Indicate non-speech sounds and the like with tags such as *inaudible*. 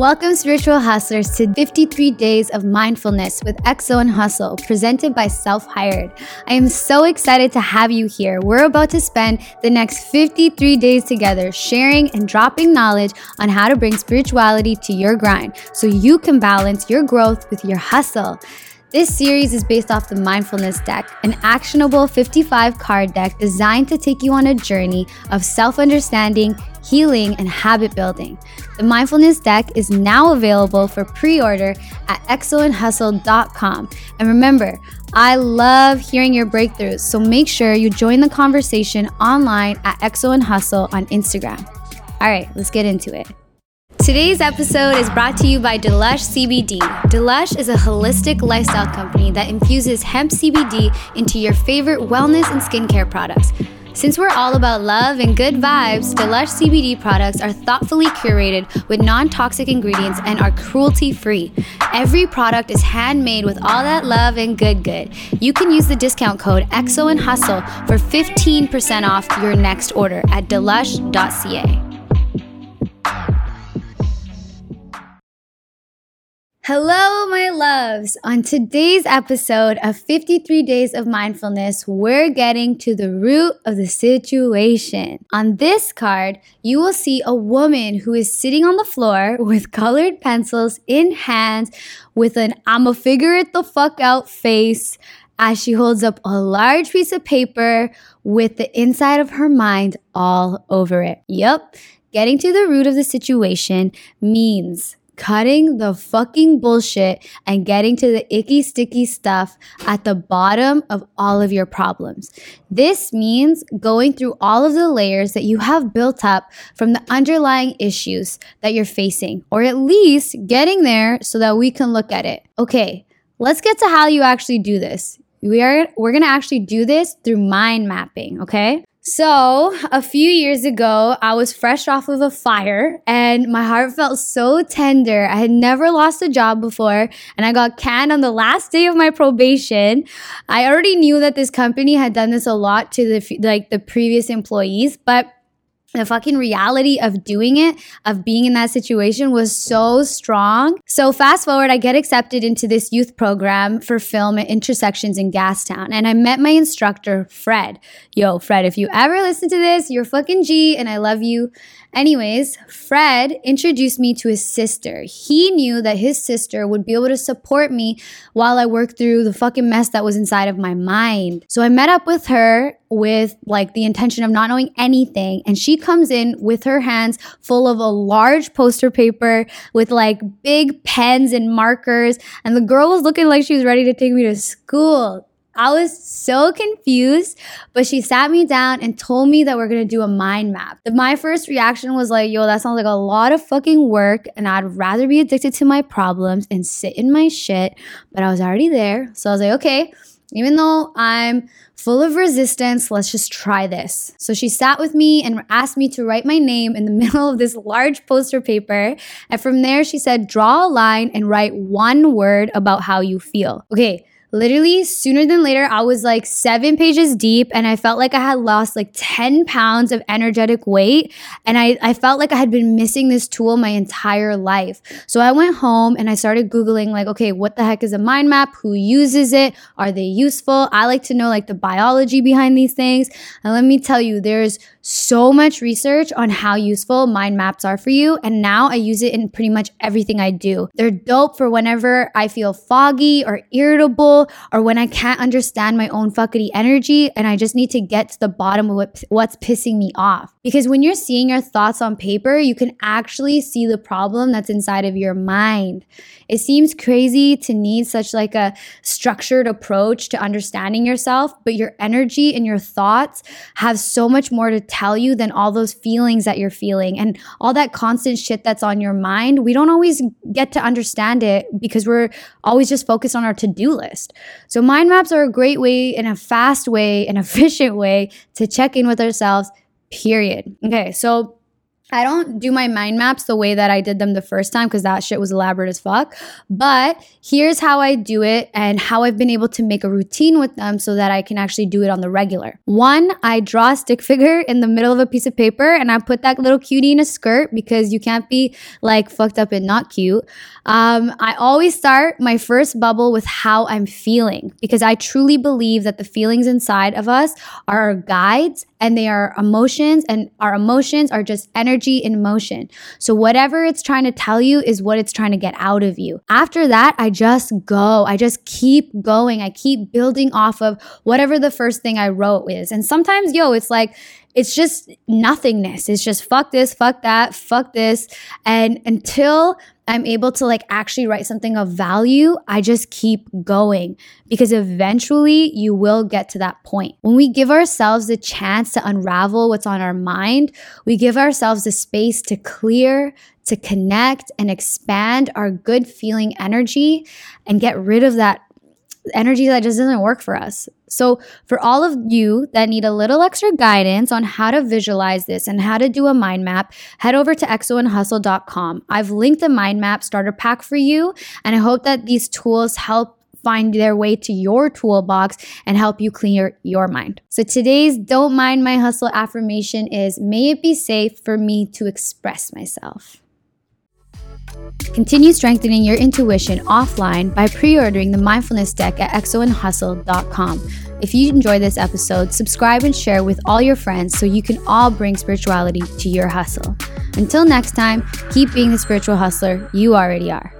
Welcome, spiritual hustlers, to 53 Days of Mindfulness with XO and Hustle, presented by Self Hired. I am so excited to have you here. We're about to spend the next 53 days together sharing and dropping knowledge on how to bring spirituality to your grind so you can balance your growth with your hustle. This series is based off the Mindfulness Deck, an actionable 55 card deck designed to take you on a journey of self understanding, healing, and habit building. The Mindfulness Deck is now available for pre order at xoandhustle.com. And remember, I love hearing your breakthroughs, so make sure you join the conversation online at XO and Hustle on Instagram. All right, let's get into it. Today's episode is brought to you by Delush CBD. Delush is a holistic lifestyle company that infuses hemp CBD into your favorite wellness and skincare products. Since we're all about love and good vibes, Delush CBD products are thoughtfully curated with non toxic ingredients and are cruelty free. Every product is handmade with all that love and good good. You can use the discount code XO and Hustle for 15% off your next order at delush.ca. Hello, my loves. On today's episode of 53 Days of Mindfulness, we're getting to the root of the situation. On this card, you will see a woman who is sitting on the floor with colored pencils in hand with an I'ma figure it the fuck out face as she holds up a large piece of paper with the inside of her mind all over it. Yep. Getting to the root of the situation means cutting the fucking bullshit and getting to the icky sticky stuff at the bottom of all of your problems. This means going through all of the layers that you have built up from the underlying issues that you're facing, or at least getting there so that we can look at it. Okay, let's get to how you actually do this. We are we're going to actually do this through mind mapping, okay? So, a few years ago, I was fresh off of a fire and my heart felt so tender. I had never lost a job before and I got canned on the last day of my probation. I already knew that this company had done this a lot to the like the previous employees, but the fucking reality of doing it, of being in that situation was so strong. So fast forward, I get accepted into this youth program for film at Intersections in Gastown. And I met my instructor, Fred. Yo, Fred, if you ever listen to this, you're fucking G and I love you. Anyways, Fred introduced me to his sister. He knew that his sister would be able to support me while I worked through the fucking mess that was inside of my mind. So I met up with her with like the intention of not knowing anything. And she comes in with her hands full of a large poster paper with like big pens and markers. And the girl was looking like she was ready to take me to school. I was so confused, but she sat me down and told me that we're gonna do a mind map. My first reaction was like, yo, that sounds like a lot of fucking work, and I'd rather be addicted to my problems and sit in my shit. But I was already there. So I was like, okay, even though I'm full of resistance, let's just try this. So she sat with me and asked me to write my name in the *laughs* middle of this large poster paper. And from there, she said, draw a line and write one word about how you feel. Okay literally sooner than later, I was like seven pages deep and I felt like I had lost like 10 pounds of energetic weight. And I, I felt like I had been missing this tool my entire life. So I went home and I started Googling, like, okay, what the heck is a mind map? Who uses it? Are they useful? I like to know like the biology behind these things. And let me tell you, there's so much research on how useful mind maps are for you. And now I use it in pretty much everything I do. They're dope for whenever I feel foggy or irritable or when I can't understand my own fuckity energy and I just need to get to the bottom of what, what's pissing me off. Because when you're seeing your thoughts on paper, you can actually see the problem that's inside of your mind. It seems crazy to need such like a structured approach to understanding yourself, but your energy and your thoughts have so much more to tell you than all those feelings that you're feeling and all that constant shit that's on your mind. We don't always get to understand it because we're always just focused on our to-do list. So mind maps are a great way and a fast way, an *laughs* efficient way to check in with ourselves, period. Okay, so I don't do my mind maps the way that I did them the first time because that shit was elaborate as fuck. But here's how I do it and how I've been able to make a routine with them so that I can actually do it on the regular. One, I draw a stick figure in the middle of a piece of paper and I put that little cutie in a skirt because you can't be like fucked up and not cute. Um, I always start my first bubble with how I'm feeling because I truly believe that the feelings inside of us are our guides and they are emotions and our emotions are just energy in motion. So whatever it's trying to tell you is what it's trying to get out of you. After that, I just go. I just keep going. I keep building off of whatever the first thing I wrote is. And sometimes, yo, it's like it's just nothingness. It's just fuck this, fuck that, fuck this. And until I'm able to like actually write something of value, I just keep going because eventually you will get to that point. When we give ourselves the chance to unravel what's on our mind, we give ourselves the space to clear, to connect, and expand our good feeling energy and get rid of that energy that just doesn't work for us. So, for all of you that need a little extra guidance on how to visualize this and how to do a mind map, head over to xoandhustle.com. I've linked the mind map starter pack for you, and I hope that these tools help find their way to your toolbox and help you clear your mind. So today's don't mind my hustle affirmation is may it be safe for me to express myself. Continue strengthening your intuition offline by pre ordering the mindfulness deck at xoandhustle.com. If you enjoyed this episode, subscribe and share with all your friends so you can all bring spirituality to your hustle. Until next time, keep being the spiritual hustler you already are.